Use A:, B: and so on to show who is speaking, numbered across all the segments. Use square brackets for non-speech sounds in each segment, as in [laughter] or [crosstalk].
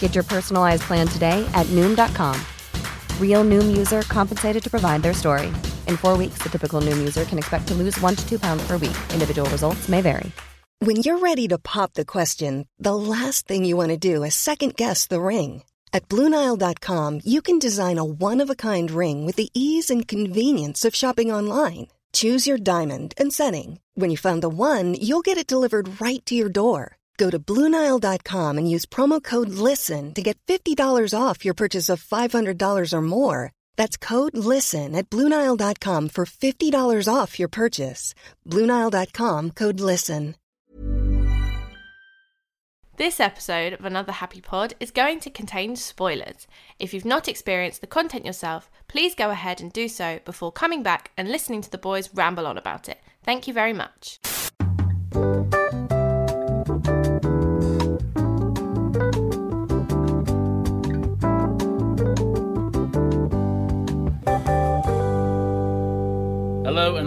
A: Get your personalized plan today at Noom.com. Real Noom user compensated to provide their story. In four weeks, the typical Noom user can expect to lose one to two pounds per week. Individual results may vary.
B: When you're ready to pop the question, the last thing you want to do is second guess the ring. At Bluenile.com, you can design a one of a kind ring with the ease and convenience of shopping online. Choose your diamond and setting. When you find the one, you'll get it delivered right to your door. Go to Bluenile.com and use promo code LISTEN to get $50 off your purchase of $500 or more. That's code LISTEN at Bluenile.com for $50 off your purchase. Bluenile.com code LISTEN.
C: This episode of Another Happy Pod is going to contain spoilers. If you've not experienced the content yourself, please go ahead and do so before coming back and listening to the boys ramble on about it. Thank you very much.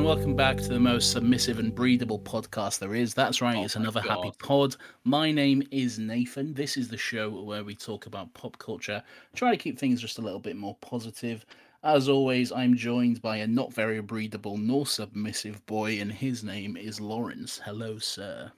D: And welcome back to the most submissive and breedable podcast there is. That's right, oh it's another happy pod. My name is Nathan. This is the show where we talk about pop culture, try to keep things just a little bit more positive. As always, I'm joined by a not very breedable nor submissive boy, and his name is Lawrence. Hello, sir.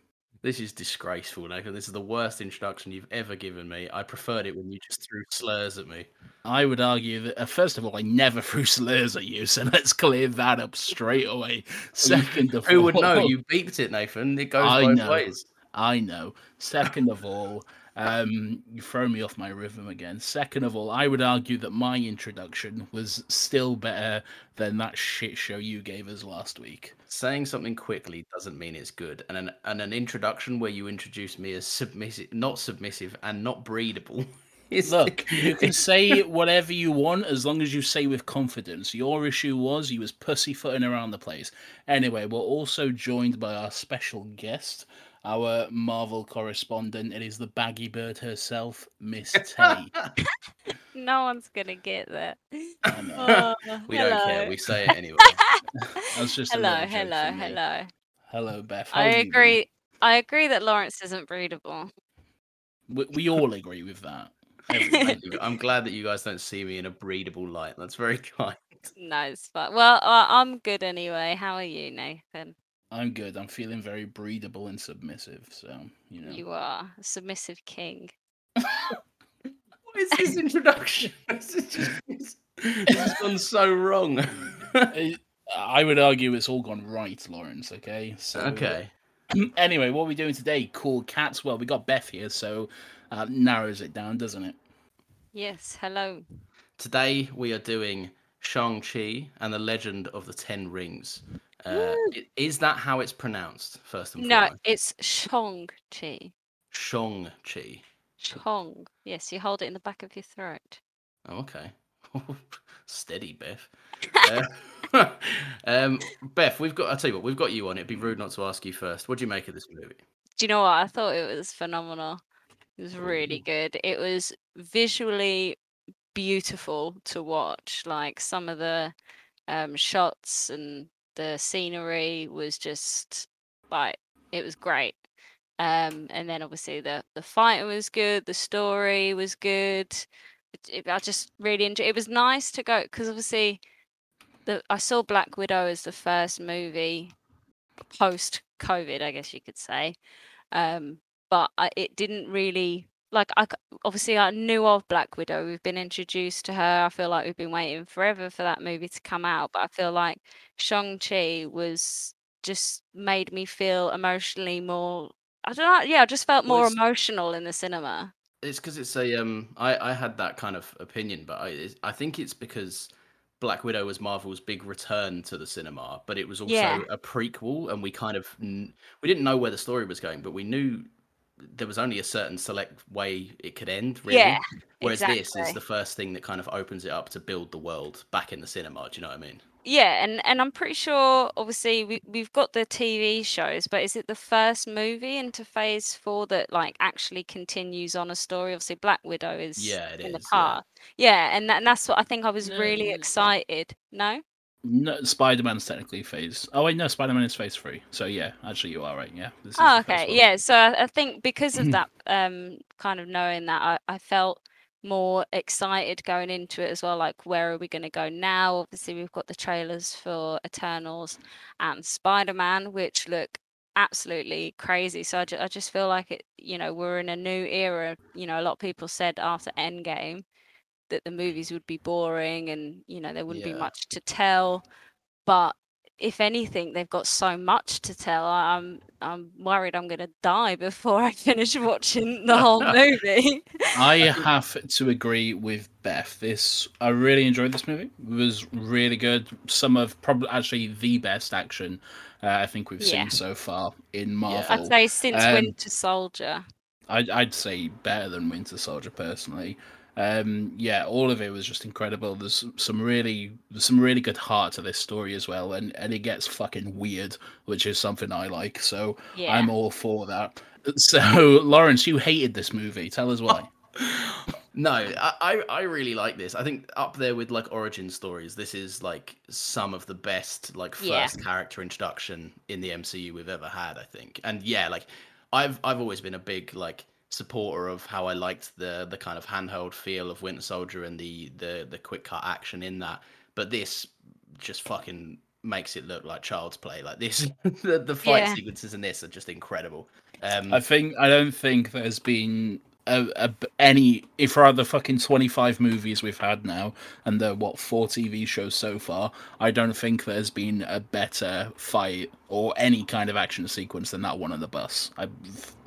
E: This is disgraceful, Nathan. This is the worst introduction you've ever given me. I preferred it when you just threw slurs at me.
D: I would argue that, uh, first of all, I never [laughs] threw slurs at you, so let's clear that up straight away. [laughs] Second [laughs] of all,
E: Who would know? You beeped it, Nathan. It goes
D: I
E: both
D: know.
E: ways.
D: I know. Second of all, um, you throw me off my rhythm again. Second of all, I would argue that my introduction was still better than that shit show you gave us last week.
E: Saying something quickly doesn't mean it's good. And an, and an introduction where you introduce me as submissive, not submissive, and not breedable. [laughs] is
D: Look, [laughs] you can say whatever you want as long as you say with confidence. Your issue was you was pussyfooting around the place. Anyway, we're also joined by our special guest, our Marvel correspondent. It is the baggy bird herself, Miss [laughs] T. [laughs]
F: No one's gonna get that.
D: I know. [laughs]
F: Oh,
E: we don't care. We say it anyway.
D: That's just a
F: hello, hello,
D: me.
F: hello.
D: Hello, Beth. How
F: I
D: you doing?
F: agree. I agree that Lawrence isn't breedable.
D: We, we all agree with that.
E: I'm glad that you guys don't see me in a breedable light. That's very kind.
F: No, it's fine. Well, uh, I'm good anyway. How are you, Nathan?
D: I'm good. I'm feeling very breedable and submissive. So you know.
F: You are a submissive king.
E: What is this introduction? [laughs] this, is just, this, this has gone so wrong. [laughs]
D: I- I would argue it's all gone right, Lawrence. Okay. So
E: okay. [clears throat]
D: Anyway, what are we doing today? Cool cats. Well, we got Beth here, so uh, narrows it down, doesn't it?
F: Yes. Hello.
E: Today we are doing Shang-Chi and the Legend of the Ten Rings. Uh, is that how it's pronounced, first and
F: No,
E: foremost?
F: No, it's Shong-Chi.
E: Shong-Chi.
F: Shong. Yes, you hold it in the back of your throat.
E: Oh, okay. [laughs] Steady, Beth. [laughs] Uh, [laughs] um, Beth, we've got. I'll tell you what. We've got you on. It'd be rude not to ask you first. What do you make of this movie?
F: Do you know what? I thought it was phenomenal. It was really good. It was visually beautiful to watch. Like some of the um, shots and the scenery was just like it was great. Um, and then obviously the the fighting was good. The story was good. It, it- I just really enjoyed. It was nice to go because obviously the I saw Black Widow as the first movie post COVID, I guess you could say. Um, but I, it didn't really like I obviously I knew of Black Widow. We've been introduced to her. I feel like we've been waiting forever for that movie to come out. But I feel like Shang Chi was just made me feel emotionally more. I don't know. Yeah, I just felt more
E: it's-
F: emotional in the cinema.
E: It's because it's a um. I I had that kind of opinion, but I I think it's because Black Widow was Marvel's big return to the cinema, but it was also
F: Yeah.
E: a prequel, and we kind of we didn't know where the story was going, but we knew there was only a certain select way it could end. Really.
F: Yeah,
E: Whereas this is the first thing that kind of opens it up to build the world back in the cinema. Do you know what I mean?
F: Yeah, and and I'm pretty sure obviously we we've got the TV shows, but is it the first movie into Phase Four that like actually continues on a story? Obviously, Black Widow is
E: Yeah, it
F: in the
E: is, yeah.
F: past. Yeah, and, that, and that's what I think I was really excited. No?
D: No, Spider Man's technically phase. Oh wait, no, Spider Man is phase three. So yeah, actually you are right. Yeah. This
F: Oh, okay. Yeah. So I, I think because of [clears throat] that, um, kind of knowing that, I, I felt more excited going into it as well. Like, where are we going to go now? Obviously, we've got the trailers for Eternals and Spider Man, which look absolutely crazy. So I, ju- I just feel like it, you know, we're in a new era. You know, a lot of people said after Endgame that the movies would be boring and, you know, there wouldn't be much to tell. But if anything, they've got so much to tell. I'm I'm worried I'm gonna die [laughs] before I finish watching the whole [laughs] movie.
D: I [laughs] have to agree with Beth. This I really enjoyed this movie. It was really good. Some of probably actually the best action uh, I think we've
F: Yeah.
D: seen so far in Marvel.
F: I'd say since
D: Um,
F: Winter Soldier.
D: I'd, I'd say better than Winter Soldier personally. Um, yeah, all of it was just incredible. There's some really, there's some really good heart to this story as well, and and it gets fucking weird, which is something I like. So
F: Yeah.
D: I'm all for that. [laughs] So Lawrence, you hated this movie. Tell us why. [laughs]
E: No, I, I I really like this. I think up there with like origin stories, this is like some of the best like first
F: Yeah.
E: character introduction in the MCU we've ever had. I think, and yeah, like I've I've always been a big like supporter of how I liked the the kind of handheld feel of Winter Soldier and the the the quick cut action in that. But this just fucking makes it look like child's play. Like this, [laughs] the the fight
F: Yeah.
E: sequences in this are just incredible. Um,
D: I think I don't think there's been a, a, any if for the fucking 25 movies we've had now and the what four TV shows so far, I don't think there's been a better fight or any kind of action sequence than that one on the bus. I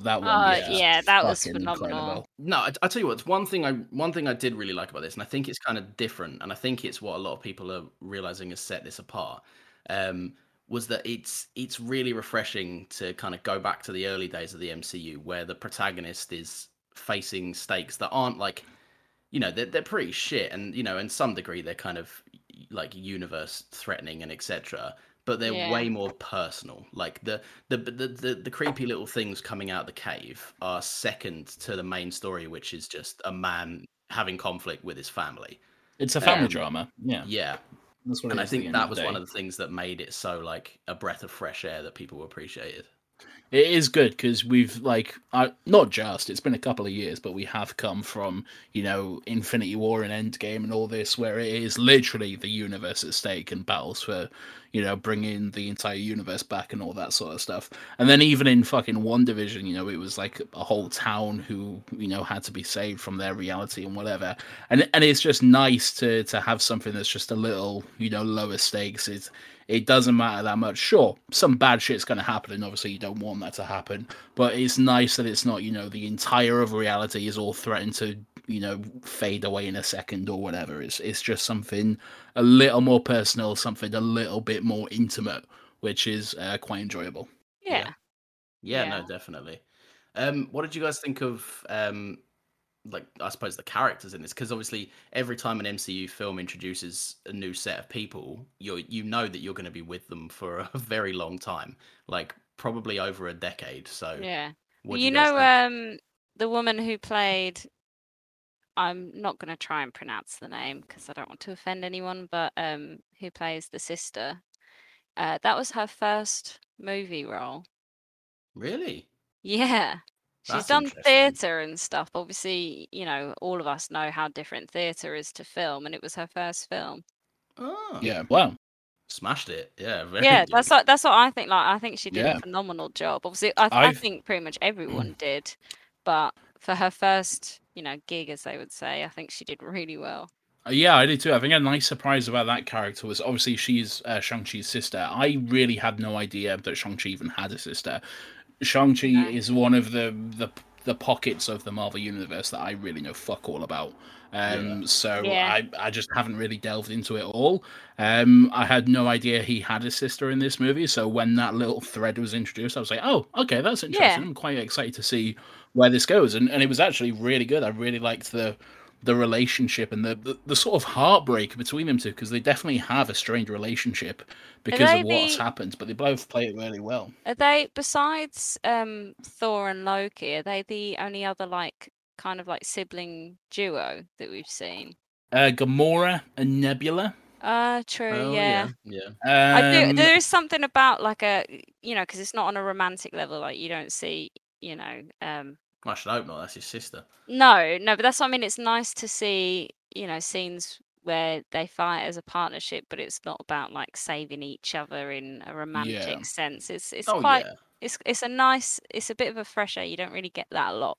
D: that one,
F: Uh,
D: yeah,
F: yeah, that was
D: fucking
F: phenomenal.
E: No, I, I tell you what. it's One thing I one thing I did really like about this, and I think it's kind of different, and I think it's what a lot of people are realizing has set this apart. Um, was that it's it's really refreshing to kind of go back to the early days of the MCU, where the protagonist is facing stakes that aren't like, you know, they're they're pretty shit, and you know, in some degree, they're kind of like universe threatening and etc. But they're
F: Yeah.
E: way more personal. Like the the, the the the creepy little things coming out of the cave are second to the main story, which is just a man having conflict with his family.
D: It's a family
E: Um,
D: drama. Yeah,
E: Yeah,
D: that's what.
E: and I
D: is at the
E: think that was
D: day.
E: one of the things that made it so like a breath of fresh air that people appreciated.
D: It is good because we've like not just it's been a couple of years, but we have come from you know Infinity War and Endgame and all this, where it is literally the universe at stake and battles for you know bringing the entire universe back and all that sort of stuff. And then even in fucking WandaVision, you know, it was like a whole town who you know had to be saved from their reality and whatever. And and it's just nice to to have something that's just a little you know lower stakes. It's it doesn't matter that much. Sure, some bad shit's going to happen, and obviously you don't want that to happen. But it's nice that it's not, you know, the entire of reality is all threatened to, you know, fade away in a second or whatever. It's it's just something a little more personal, something a little bit more intimate, which is uh, quite enjoyable.
F: Yeah.
E: Yeah,
F: Yeah.
E: no, definitely. Um, what did you guys think of um, like I suppose the characters in this? Because obviously, every time an MCU film introduces a new set of people, you you know that you're going to be with them for a [laughs] very long time, like probably over a decade. So
F: Yeah.
E: do
F: you know, um, the woman who played. I'm not going to try and pronounce the name because I don't want to offend anyone, but um, who plays the sister? Uh, that was her first movie role.
E: really?
F: Yeah. She's
E: That's
F: done theatre and stuff. Obviously, you know, all of us know how different theatre is to film, and it was her first film.
E: Oh,
D: Yeah, wow.
E: smashed it. Yeah, [laughs] very
F: yeah,
E: good.
F: that's what that's what I think. Like, I think she did
D: Yeah.
F: a phenomenal job. Obviously, I, I
D: I've-
F: think pretty much everyone did, but for her first, you know, gig, as they would say, I think she did really well.
D: Uh, Yeah, I did too. I think a nice surprise about that character was obviously she's uh, Shang-Chi's sister. I really had no idea that Shang-Chi even had a sister. Shang-Chi
F: No.
D: is one of the, the the pockets of the Marvel Universe that I really know fuck all about. Um, So
F: Yeah.
D: I, I just haven't really delved into it all. Um, I had no idea he had a sister in this movie. So when that little thread was introduced, I was like, oh, okay, that's interesting.
F: Yeah.
D: I'm quite excited to see where this goes. And, and it was actually really good. I really liked the the relationship and the, the, the sort of heartbreak between them two because they definitely have a strained relationship because of what's
F: the-
D: happened, but they both play it really well.
F: Are they besides um Thor and Loki? Are they the only other like kind of like sibling duo that we've seen?
D: Uh, Gamora and Nebula.
F: Uh, true.
E: Oh,
F: yeah.
E: yeah.
F: I do.
D: Um,
F: There is something about like a you know because it's not on a romantic level. Like you don't see you know um
E: I should hope not. That's his sister.
F: no no, but that's what I mean. It's nice to see you know scenes where they fight as a partnership, but it's not about like saving each other in a romantic sense. It's it's
E: Oh
F: quite
E: yeah.
F: it's it's a nice it's a bit of a fresh air. You don't really get that a lot.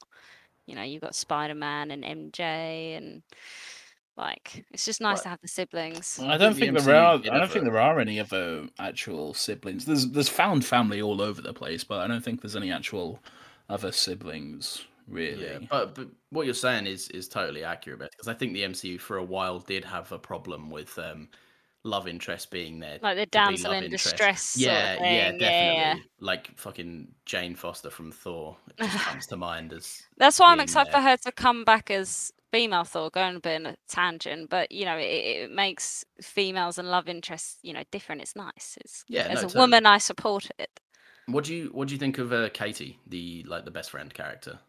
F: You know, you've got Spider Man and MJ and like it's just nice
E: Right.
F: to have the siblings.
D: I don't
E: think
D: think
E: the
D: there are. I don't
E: have
D: think there are any other actual siblings. There's there's found family all over the place, but I don't think there's any actual other siblings really.
E: Yeah, but but what you're saying is is totally accurate because I think the MCU for a while did have a problem with um love interest being there.
F: Like the damsel in
E: interest.
F: distress sort of
E: Yeah, yeah, definitely.
F: yeah, yeah.
E: Like fucking Jane Foster from Thor it just [laughs] comes to mind as
F: That's why I'm excited
E: there.
F: for her to come back as female Thor, going a bit in a tangent, but you know, it, it makes females and love interests, you know, different. It's nice. It's
E: Yeah,
F: as
E: no,
F: a
E: totally.
F: woman, I support it.
E: What do you what do you think of uh, Katie, the like the best friend character?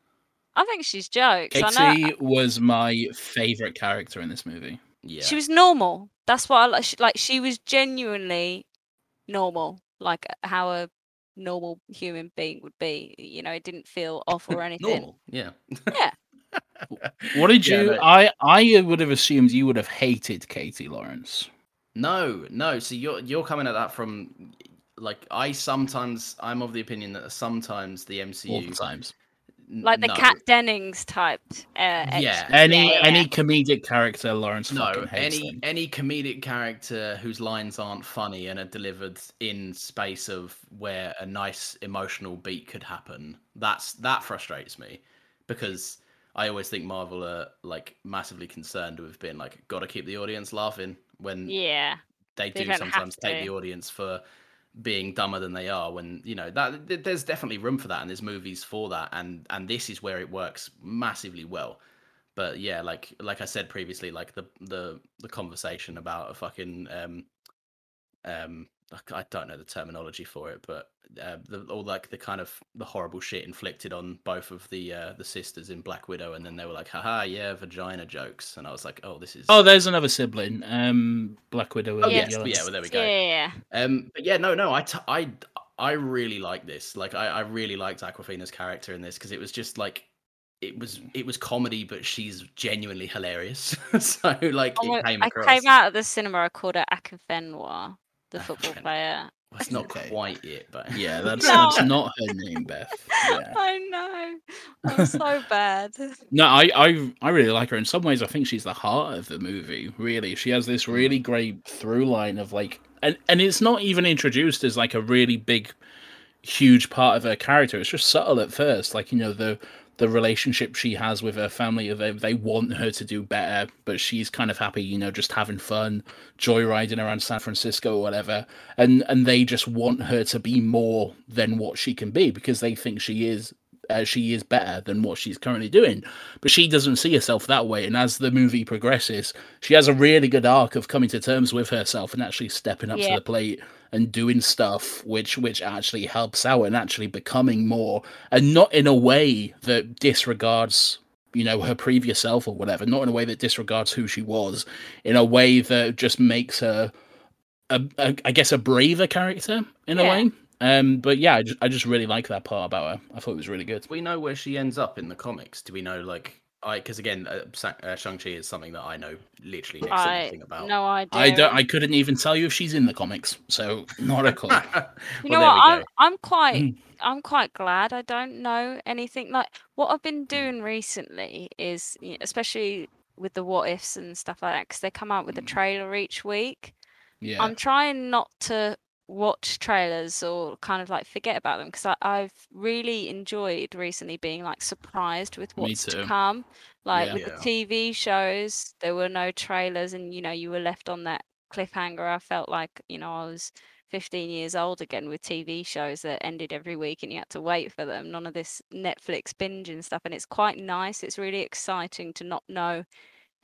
F: I think she's jokes. I know
D: Katie was my favorite character in this movie.
E: Yeah.
F: she was normal. That's what I like. She, like she was genuinely normal, like uh, how a normal human being would be. You know, it didn't feel off or [laughs] anything.
E: normal. Yeah.
F: Yeah. [laughs]
D: What did
E: Yeah,
D: you?
E: no-
D: I I would have assumed you would have hated Katie Lawrence.
E: No, no. So you're you're coming at that from like I sometimes I'm of the opinion that sometimes the MCU
D: all the times.
F: Like the
E: no,
F: Kat Dennings type. Uh,
E: Yeah.
D: Any
F: yeah,
D: any
F: yeah.
D: comedic character, Lawrence
E: No, any
D: them.
E: any comedic character whose lines aren't funny and are delivered in space of where a nice emotional beat could happen. That's that frustrates me because I always think Marvel are like massively concerned with being like got to keep the audience laughing when
F: Yeah.
E: they
F: They
E: do sometimes take the audience for being dumber than they are when you know that there's definitely room for that and there's movies for that and and this is where it works massively well. But yeah like like i said previously like the the the conversation about a fucking um um I- I don't know the terminology for it, but uh, the, all like the kind of the horrible shit inflicted on both of the uh, the sisters in Black Widow, and then they were like, "Haha, yeah, vagina jokes," and I was like, "Oh, this is
D: Oh, there's another sibling. Um, Black Widow.
E: Oh, yes,
D: Yelena.
E: yeah, well, there we go.
F: yeah, yeah.
E: Um, but yeah, no, no, I, t- I, I really like this. Like, I, I really liked Awkwafina's character in this because it was just like, it was, it was comedy, but she's genuinely hilarious. [laughs] so like,
F: Oh
E: it came
F: I
E: across.
F: came out of the cinema. I called her Akinfenwa, the [laughs] football player.
E: Well, it's not
D: Okay. [laughs]
E: quite it, but [laughs]
D: Yeah, that's
F: No.
D: that's not her name, Beth. Yeah.
F: I know. Oh, I'm so bad.
D: No, I, I I really like her. In some ways, I think she's the heart of the movie. Really, she has this really great through line of like, and and it's not even introduced as like a really big, huge part of her character. It's just subtle at first, like you know the the relationship she has with her family. They they want her to do better, but she's kind of happy, you know, just having fun, joyriding around San Francisco or whatever. And and they just want her to be more than what she can be because they think she is uh, she is better than what she's currently doing. But she doesn't see herself that way. And as the movie progresses, she has a really good arc of coming to terms with herself and actually stepping up to the plate and doing stuff which which actually helps out and actually becoming more and not in a way that disregards you know her previous self or whatever not in a way that disregards who she was in a way that just makes her a, a I guess a braver character in a way um but yeah I just, I just really like that part about her i thought it was really good
E: we know where she ends up in the comics. Do we know like I because again, uh, uh, Shang Chi is something that I know literally next
F: I
E: nothing about.
F: no idea.
D: I don't. I couldn't even tell you if she's in the comics, so not a clue. [laughs]
F: You
E: Well,
F: know what? I'm. I'm quite
D: Mm.
F: I'm quite glad I don't know anything like what I've been doing recently is y- especially with the what ifs and stuff like that because they come out with a trailer each week.
D: Yeah.
F: I'm trying not to watch trailers or kind of like forget about them because I've really enjoyed recently being like surprised with
D: Me
F: what's to come. Like
D: Yeah.
F: with
E: Yeah.
F: the TV shows, there were no trailers, and you know you were left on that cliffhanger. I felt like you know I was 15 years old again with TV shows that ended every week and you had to wait for them. None of this Netflix binge and stuff, and it's quite nice. It's really exciting to not know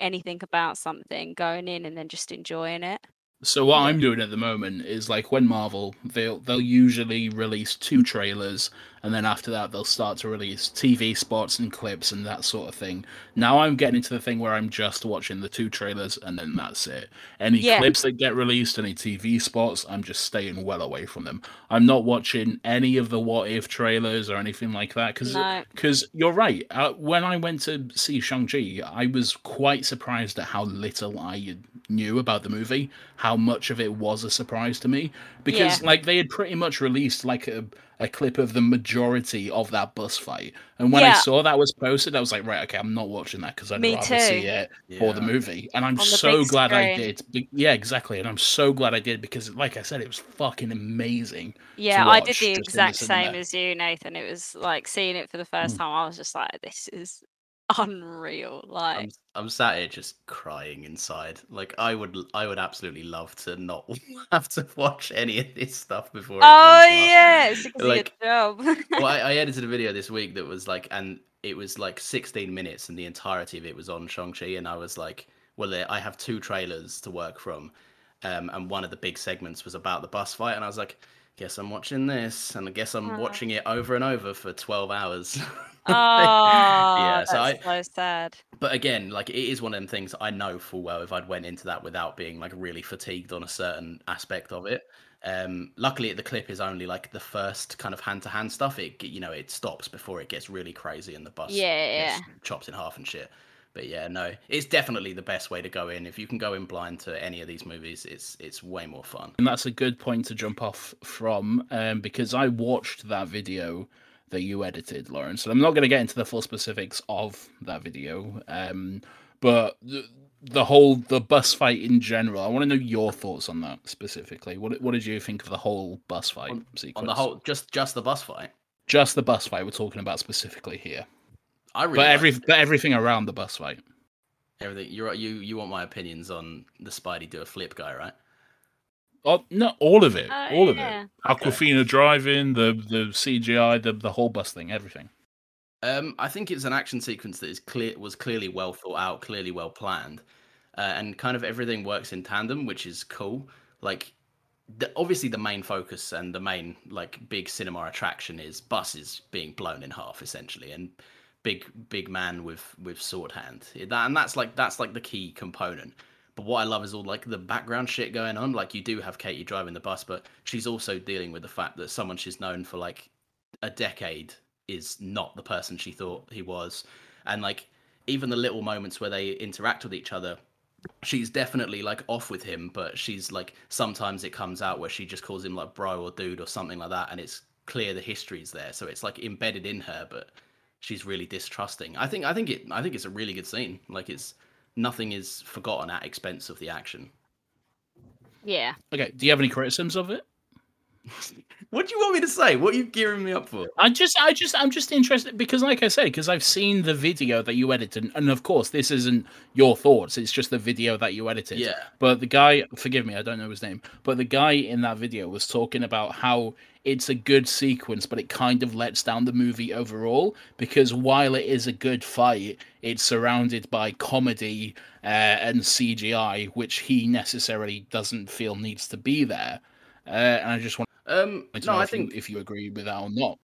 F: anything about something, going in and then just enjoying it.
D: So what I'm doing at the moment is like when Marvel they'll they'll usually release two trailers and then after that they'll start to release TV spots and clips and that sort of thing. Now I'm getting into the thing where I'm just watching the two trailers and then that's it. Any
F: Yeah.
D: clips that get released, any TV spots, I'm just staying well away from them. I'm not watching any of the what if trailers or anything like that because
F: No.
D: because you're right. Uh, when I went to see Shang Chi, I was quite surprised at how little I knew about the movie, how much of it was a surprise to me, because
F: Yeah.
D: like they had pretty much released like a, a clip of the majority of that bus fight, and when I saw that was posted, I was like, right, okay, I'm not watching that because I'd
F: Me
D: rather see
F: too.
D: it for the movie, and I'm so
F: big
D: glad I did. Yeah, exactly, and I'm so glad I did because, like I said, it was fucking amazing.
F: Yeah, I did the
D: just the
F: exact same as you, Nathan. It was like seeing it for the first
D: Mm.
F: time. I was just like, this is unreal. Like,
E: I'm I'm sat here just crying inside. Like I would I would absolutely love to not [laughs] have to watch any of this stuff before.
F: oh yeah, it's [laughs]
E: Like-
F: your job. [laughs]
E: well, I, I edited a video this week that was like, and it was like 16 minutes, and the entirety of it was on Shang-Chi, and I was like, well, I have two trailers to work from, um, and one of the big segments was about the bus fight, and I was like, guess I'm watching this, and I guess I'm
F: Aw.
E: watching it over and over for 12 hours.
F: oh, [laughs]
E: yeah, so I,
F: that's so sad.
E: but again, like it is one of them things I know full well if I'd went into that without being like really fatigued on a certain aspect of it. Um, luckily, the clip is only like the first kind of hand-to-hand stuff. It you know it stops before it gets really crazy and the bus
F: Yeah,
E: gets chopped in half and shit. But yeah, no, it's definitely the best way to go in. If you can go in blind to any of these movies, it's it's way more fun.
D: And that's a good point to jump off from um, because I watched that video that you edited, Lawrence. And I'm not going to get into the full specifics of that video, um, but the, the whole the bus fight in general. I want to know your thoughts on that specifically. What what did you think of the whole bus fight
E: On-
D: sequence?
E: On the whole, just just the bus fight,
D: just the bus fight we're talking about specifically here,
E: I really
D: but every
E: it.
D: but everything around the bus fight.
E: everything. You're you you want my opinions on the Spidey do a flip guy, right?
D: Oh no, all of it,
F: Oh,
D: all of
F: yeah.
D: it. Awkwafina driving the the CGI, the the whole bus thing, everything.
E: Um, I think it's an action sequence that is clear was clearly well thought out, clearly well planned, uh, and kind of everything works in tandem, which is cool. Like, the, obviously, the main focus and the main like big cinema attraction is buses being blown in half, essentially, and big big man with with sword hand. That and that's like that's like the key component. But what I love is all like the background shit going on. Like you do have Katie driving the bus, but she's also dealing with the fact that someone she's known for like a decade is not the person she thought he was. And like even the little moments where they interact with each other, she's definitely like off with him, but she's like sometimes it comes out where she just calls him like bro or dude or something like that, and it's clear the history's there. So it's like embedded in her, but she's really distrusting. I think I think it I think it's a really good scene. Like it's nothing is forgotten at expense of the action.
F: Yeah.
D: Okay, do you have any criticisms of it? [laughs]
E: What do you want me to say? What are you gearing me up for?
D: I just, I just, I'm just interested because, like I said, because I've seen the video that you edited, and of course, this isn't your thoughts; it's just the video that you edited.
E: Yeah.
D: But the guy, forgive me, I don't know his name, but the guy in that video was talking about how it's a good sequence, but it kind of lets down the movie overall because while it is a good fight, it's surrounded by comedy uh, and CGI, which he necessarily doesn't feel needs to be there. Uh, and I just want
E: Um,
D: to
E: no,
D: know
E: I
D: if,
E: think
D: you, if you agree with that or not.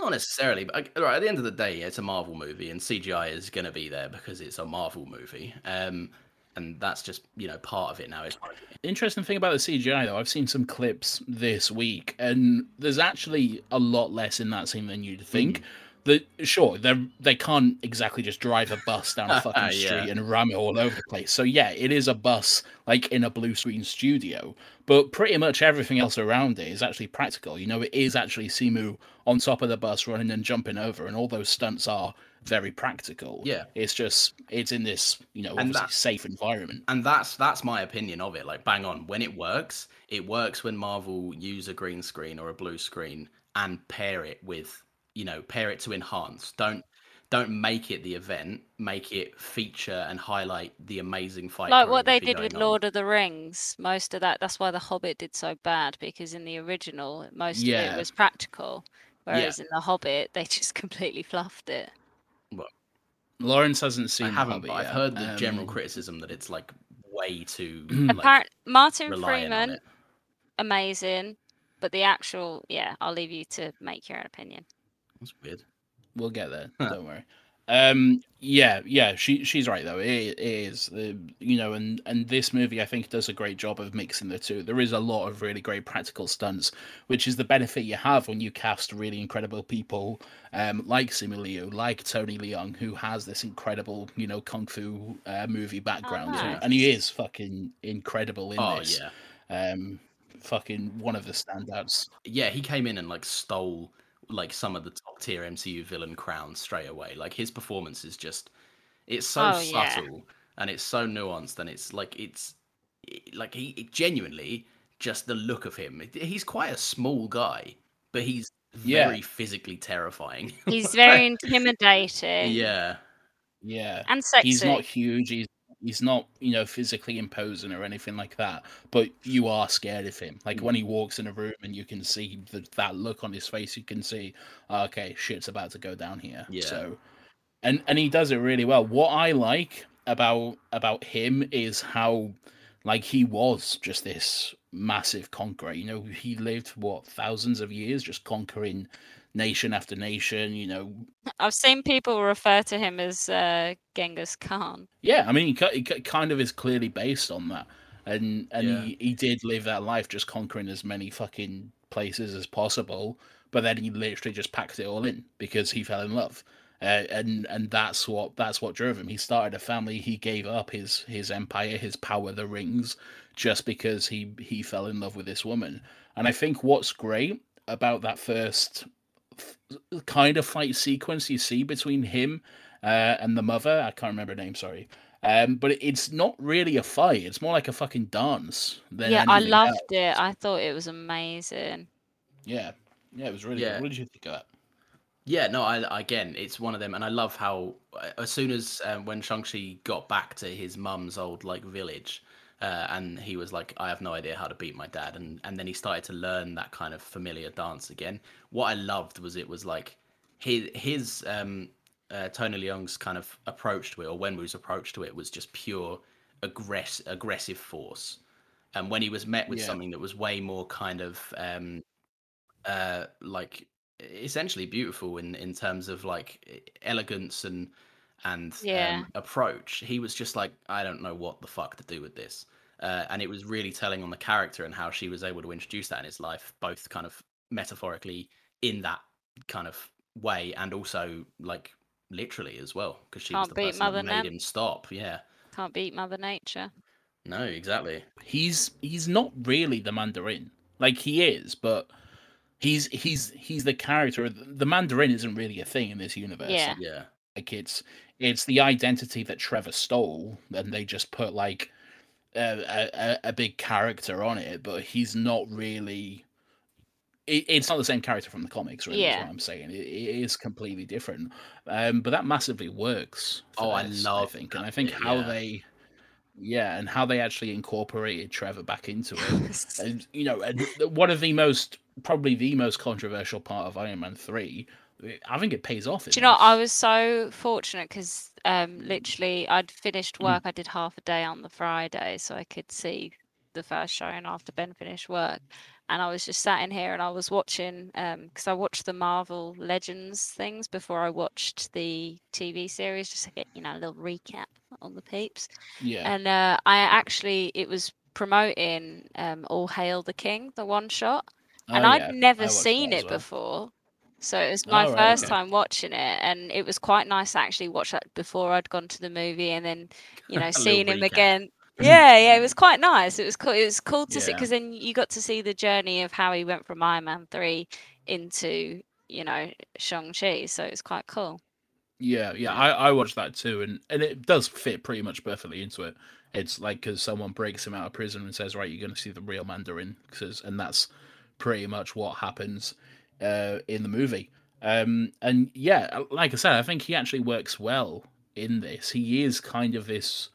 E: Not necessarily, but uh, right, at the end of the day, it's a Marvel movie, and CGI is going to be there because it's a Marvel movie. Um, and that's just you know part of it now. It's
D: Interesting thing about the CGI though, I've seen some clips this week, and there's actually a lot less in that scene than you'd think. The sure they they can't exactly just drive a bus down a [laughs] fucking
E: Yeah.
D: street and ram it all over the place. So yeah, it is a bus like in a blue screen studio, but pretty much everything else around it is actually practical. You know, it is actually Simu on top of the bus running and jumping over, and all those stunts are very practical.
E: Yeah.
D: it's just it's in this you know obviously
E: that-
D: safe environment.
E: and that's that's my opinion of it like bang on when it works it works when marvel use a green screen or a blue screen and pair it with you know pair it to enhance don't don't make it the event make it feature and highlight the amazing fight
F: like what they did with
E: on.
F: Lord of the Rings. Most of that, that's why The Hobbit did so bad because in the original, most of it was practical, whereas in The Hobbit, they [laughs] just completely fluffed it.
D: Lawrence hasn't seen.
E: i haven't
D: Hobbit
E: but i've
D: yet.
E: heard the general
D: Um,
E: criticism that it's like way too [clears throat] like,
F: Apparent Martin Freeman, amazing, but the actual, yeah, I'll leave you to make your own opinion.
E: That's weird
D: We'll get there.
E: Huh.
D: Don't worry. Um, yeah, yeah, she she's right though. It, it is, uh, you know, and and this movie I think does a great job of mixing the two. There is a lot of really great practical stunts, which is the benefit you have when you cast really incredible people, um, like Simu Liu, like Tony Leung, who has this incredible, you know, kung fu uh, movie background,
F: nice.
D: and he is fucking incredible in
E: oh
D: this.
E: yeah
D: Um, fucking one of the standouts.
E: yeah, he came in and like stole like some of the top tier MCU villain crowns straight away. Like his performance is just it's so
F: Oh, yeah.
E: subtle and it's so nuanced and it's like it's it- like he it genuinely just the look of him. He's quite a small guy, but he's
D: Yeah.
E: very physically terrifying. [laughs]
F: He's very intimidating.
E: yeah.
D: Yeah,
F: And sexy.
D: he's not huge. He's he's not you know physically imposing or anything like that. But you are scared of him. Like when he walks in a room and you can see the, that look on his face, you can see, ah, okay, shit's about to go down here.
E: Yeah.
D: So, and and he does it really well. What I like about about him is how like he was just this massive conqueror. You know, he lived what thousands of years just conquering nation after nation. You know,
F: I've seen people refer to him as uh, Genghis Khan.
D: Yeah, I mean, he, he kind of is clearly based on that, and and
E: Yeah.
D: he, he did live that life, just conquering as many fucking places as possible. But then he literally just packed it all in because he fell in love, uh, and and that's what that's what drove him. He started a family. He gave up his his empire, his power, the rings, just because he he fell in love with this woman. And I think what's great about that first f- kind of fight sequence you see between him uh, and the mother. I can't remember her name. Sorry. Um, but it's not really a fight. It's more like a fucking dance. Than
F: yeah, I loved
D: else.
F: it. I thought it was amazing.
D: Yeah, yeah, it was really
E: Yeah.
D: good. What did you think of that?
E: Yeah, no, I again, it's one of them, and I love how uh, as soon as um, when Shang-Chi got back to his mum's old like village, uh, and he was like, "I have no idea how to beat my dad," and and then he started to learn that kind of familiar dance again. What I loved was it was like his his um, uh, Tony Leung's kind of approach to it, or Wenwu's approach to it, was just pure aggress aggressive force. And when he was met with
D: Yeah.
E: something that was way more kind of um, uh, like essentially beautiful in in terms of like elegance and and
F: Yeah.
E: um, approach. He was just like, I don't know what the fuck to do with this, uh, and it was really telling on the character and how she was able to introduce that in his life, both kind of metaphorically in that kind of way, and also like literally as well, because she
F: Can't
E: the
F: beat
E: person that
F: Mother
E: made
F: Nat-
E: him stop. Yeah,
F: Can't beat Mother Nature.
E: no, exactly.
D: He's he's not really the Mandarin. Like he is, but he's he's he's the character. The Mandarin isn't really a thing in this universe.
F: Yeah.
E: Yeah,
D: Like it's it's the identity that Trevor stole, and they just put like a, a, a big character on it, but he's not really. It, it's not the same character from the comics, really. Is
F: Yeah.
D: what I'm saying. It, it is completely different, um, but that massively works. for
E: Oh, I love
D: I think, and I think
E: bit,
D: how they, yeah, and how they actually incorporated Trevor back into it [laughs] and you know, and one of the most probably the most controversial part of Iron Man three. I think it pays off.
F: Do you know,
D: this.
F: I was so fortunate because um, literally I'd finished
D: Mm.
F: work. I did half a day on the Friday, so I could see the first showing after Ben finished work. And I was just sat in here and I was watching because I watched the Marvel Legends things before I watched the TV series, just to get you know a little recap on the peeps.
D: yeah,
F: And uh, I actually it was promoting um, All Hail the King, the one shot, and
D: Oh,
F: I'd never seen it
D: well.
F: before. So it was my
D: Oh, right,
F: first
E: okay.
F: time watching it, and it was quite nice to actually watch that before I'd gone to the movie, and then you know [laughs] seeing him
E: recap.
F: again. [laughs] Yeah, yeah, it was quite nice. It was cool. It was cool to see because then you got to see the journey of how he went from Iron Man three into you know Shang Chi. So it's quite cool.
D: Yeah, yeah, I, I watched that too, and, and it does fit pretty much perfectly into it. It's like because someone breaks him out of prison and says, "Right, you're going to see the real Mandarin," 'cause- and that's pretty much what happens uh, in the movie. Um, and yeah, like I said, I think he actually works well in this. He is kind of this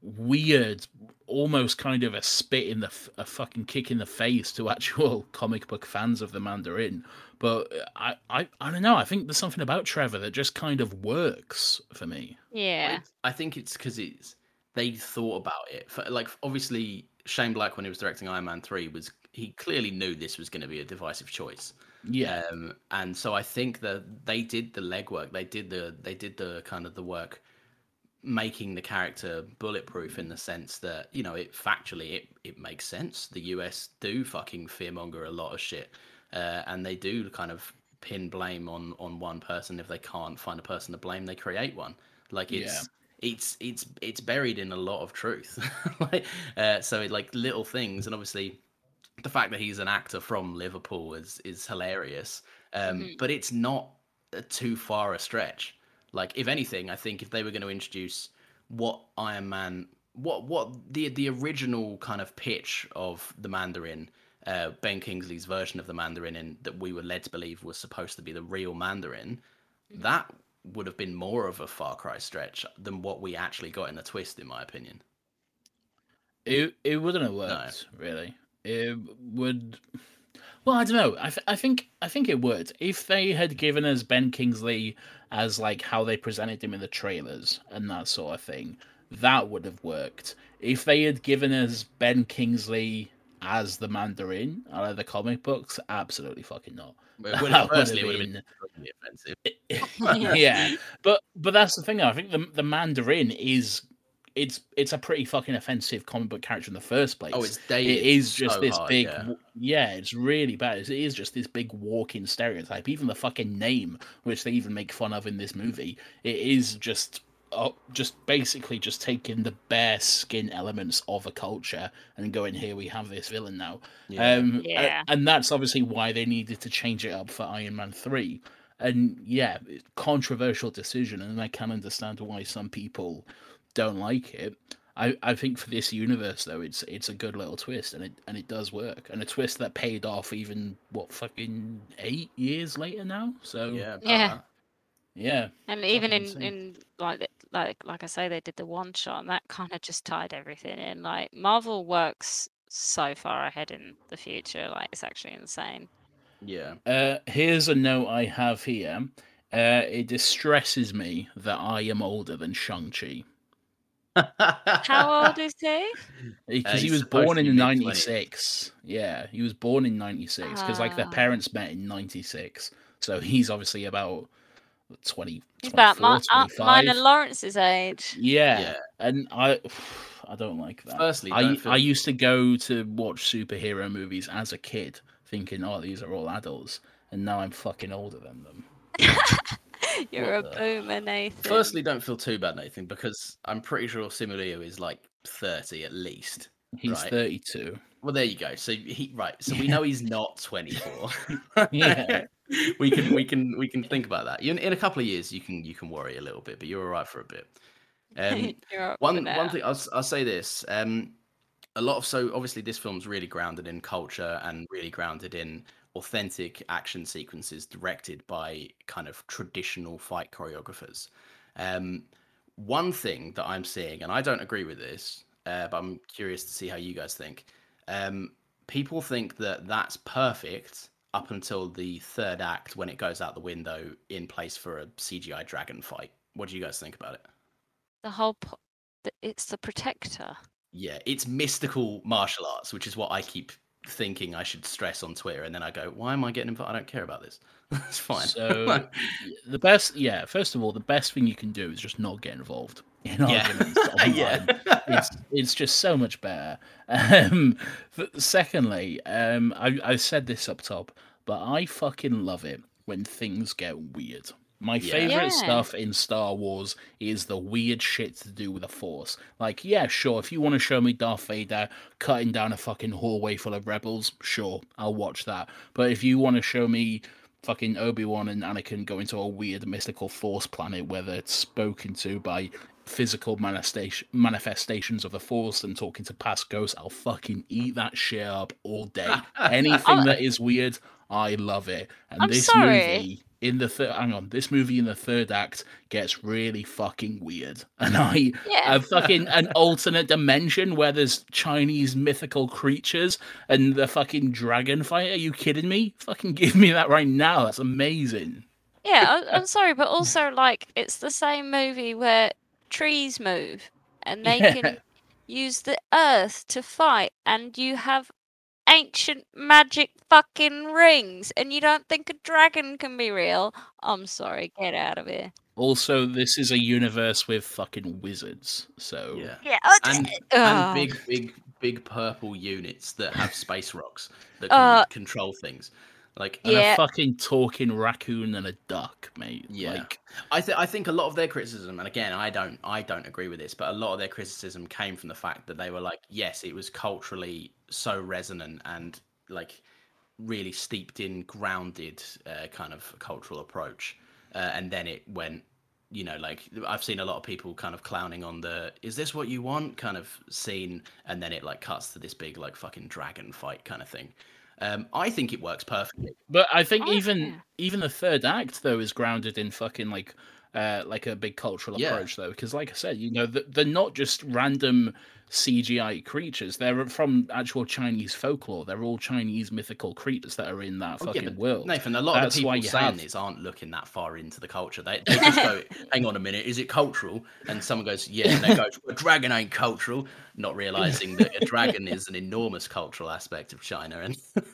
D: weird, almost kind of a spit in the f- a fucking kick in the face to [laughs] actual comic book fans of the Mandarin. But I, I, I don't know. I think there's something about Trevor that just kind of works for me.
F: Yeah,
E: I think it's because it's they thought about it. For, like obviously, Shane Black when he was directing Iron Man three was he clearly knew this was going to be a divisive choice.
D: Yeah,
E: Um, and so I think that they did the legwork. They did the they did the kind of the work making the character bulletproof in the sense that you know it factually it, it makes sense. The us do fucking fearmonger a lot of shit. Uh, and they do kind of pin blame on on one person if they can't find a person to blame they create one. Like it's it's it's it's buried in a lot of truth. [laughs] Like uh, so it, like little things. And obviously the fact that he's an actor from liverpool is is hilarious um
F: Mhm.
E: but it's not too far a stretch like, if anything, I think if they were going to introduce what Iron Man, what what the the original kind of pitch of the Mandarin, uh, Ben Kingsley's version of the Mandarin, and that we were led to believe was supposed to be the real Mandarin, that would have been more of a Far Cry stretch than what we actually got in the twist, in my opinion.
D: it it wouldn't have worked really. It would. Well, I don't know. I, th- I think I think it would if they had given us Ben Kingsley as like how they presented him in the trailers and that sort of thing. That would have worked. If they had given us Ben Kingsley as the Mandarin out of the comic books, absolutely fucking not. [laughs]
E: It would
D: That
E: have,
D: would
E: firstly,
D: have
E: would have been
D: been-
E: offensive. [laughs]
D: yeah, but but that's the thing. I think the the Mandarin is it's it's a pretty fucking offensive comic book character in the first place.
E: Oh, it's dated
D: it is just
E: so
D: this
E: hard,
D: big.
E: yeah.
D: Yeah, it's really bad. It is just this big walking stereotype. Even the fucking name, which they even make fun of in this movie, it is just. Oh, just basically just taking the bare skin elements of a culture and going here we have this villain now
E: Yeah.
D: um,
F: Yeah.
D: and that's obviously why they needed to change it up for Iron Man 3. And yeah, controversial decision, and I can understand why some people don't like it. I, I think for this universe though, it's it's a good little twist, and it and it does work, and a twist that paid off even what fucking eight years later now. So
E: yeah,
F: Yeah.
D: yeah,
F: and even in
D: insane.
F: in like like like I say, they did the one shot, and that kind of just tied everything in. Like Marvel works so far ahead in the future, like it's actually insane.
E: yeah.
D: Uh, here's a note I have here. Uh, it distresses me that I am older than Shang Chi.
F: How old is he?
D: because he was born in '96. Yeah, he was born in '96 because like their
F: Ah.
D: parents met in '96, so he's obviously about 20,
F: He's
D: 24,
F: about my, uh, mine and Lawrence's age.
D: yeah.
E: Yeah.
D: and I, [sighs] I don't like that.
E: Firstly,
D: I
E: feel-
D: I used to go to watch superhero movies as a kid, thinking, "Oh, these are all adults," and now I'm fucking older than them. [laughs] [laughs]
F: You're a
D: the-
F: boomer, Nathan.
E: Firstly, don't feel too bad, Nathan, because I'm pretty sure Simu Liu is like 30 at least.
D: He's
E: Right.
D: 32.
E: Well, there you go. So he right. So we know he's [laughs] not 24.
D: Yeah. [laughs]
E: we can we can we can think about that. In, in a couple of years, you can you can worry a little bit, but you're all right for a bit. Um,
F: You're up
E: one one thing I'll, s- I'll say this um a lot of so obviously this film's really grounded in culture and really grounded in authentic action sequences directed by kind of traditional fight choreographers. Um one thing that i'm seeing and i don't agree with this uh, but i'm curious to see how you guys think. Um people think that that's perfect up until the third act when it goes out the window in place for a cgi dragon fight. What do you guys think about it?
F: The whole po- it's the protector.
E: yeah, it's mystical martial arts, which is what I keep thinking I should stress on Twitter, and then I go, "Why am I getting involved? I don't care about this. [laughs] It's fine."
D: So [laughs] the best, yeah. First of all, the best thing you can do is just not get involved in
E: yeah,
D: arguments [laughs] online.
E: yeah,
D: it's it's just so much better. Um, secondly, um, I I said this up top, but I fucking love it when things get weird. My
E: Yeah.
D: favorite
F: Yeah.
D: stuff in Star Wars is the weird shit to do with the Force. Like, yeah, sure, if you want to show me Darth Vader cutting down a fucking hallway full of rebels, sure, I'll watch that. But if you want to show me fucking Obi Wan and Anakin go into a weird mystical Force planet where they're spoken to by physical manifestation manifestations of the Force and talking to past ghosts, I'll fucking eat that shit up all day. [laughs] Anything that is weird, I love it. And
F: I'm
D: this
F: sorry.
D: movie in the third hang on, this movie in the third act gets really fucking weird. [laughs] And I
F: Yeah.
D: a fucking an alternate dimension where there's Chinese mythical creatures and the fucking dragon fight. Are you kidding me? Fucking give me that right now. That's amazing.
F: Yeah, I'm sorry, but also like it's the same movie where trees move and they [laughs]
D: Yeah.
F: can use the earth to fight, and you have ancient magic fucking rings, and you don't think a dragon can be real. I'm sorry, get out of here.
D: Also, this is a universe with fucking wizards. So
E: Yeah.
F: Yeah, oh,
E: And,
F: Ugh.
E: and big, big, big purple units that have space rocks that can
F: Uh,
E: control things. Like,
D: and
F: Yeah.
D: a fucking talking raccoon and a duck, mate.
E: Yeah.
D: Like
E: I think I think a lot of their criticism, and again, I don't I don't agree with this, but a lot of their criticism came from the fact that they were like, yes, it was culturally so resonant and like really steeped in grounded uh, kind of cultural approach, uh, and then it went. You know, like I've seen a lot of people kind of clowning on the "is this what you want?" kind of scene, and then it like cuts to this big like fucking dragon fight kind of thing. Um, I think it works perfectly.
D: But I think
F: Oh,
D: even
F: yeah.
D: even the third act though is grounded in fucking like uh like a big cultural
E: Yeah.
D: approach though because like I said you know they're not just random CGI creatures they're from actual Chinese folklore they're all Chinese mythical creatures that are in that
E: Oh,
D: fucking
E: but
D: world
E: Nathan, a lot
D: That's
E: of the people saying
D: have-
E: this aren't looking that far into the culture. They, they just go, [laughs] "Hang on a minute, is it cultural?" And someone goes, "Yeah." And they go, "A dragon ain't cultural," not realizing that a dragon is an enormous cultural aspect of China. And [laughs]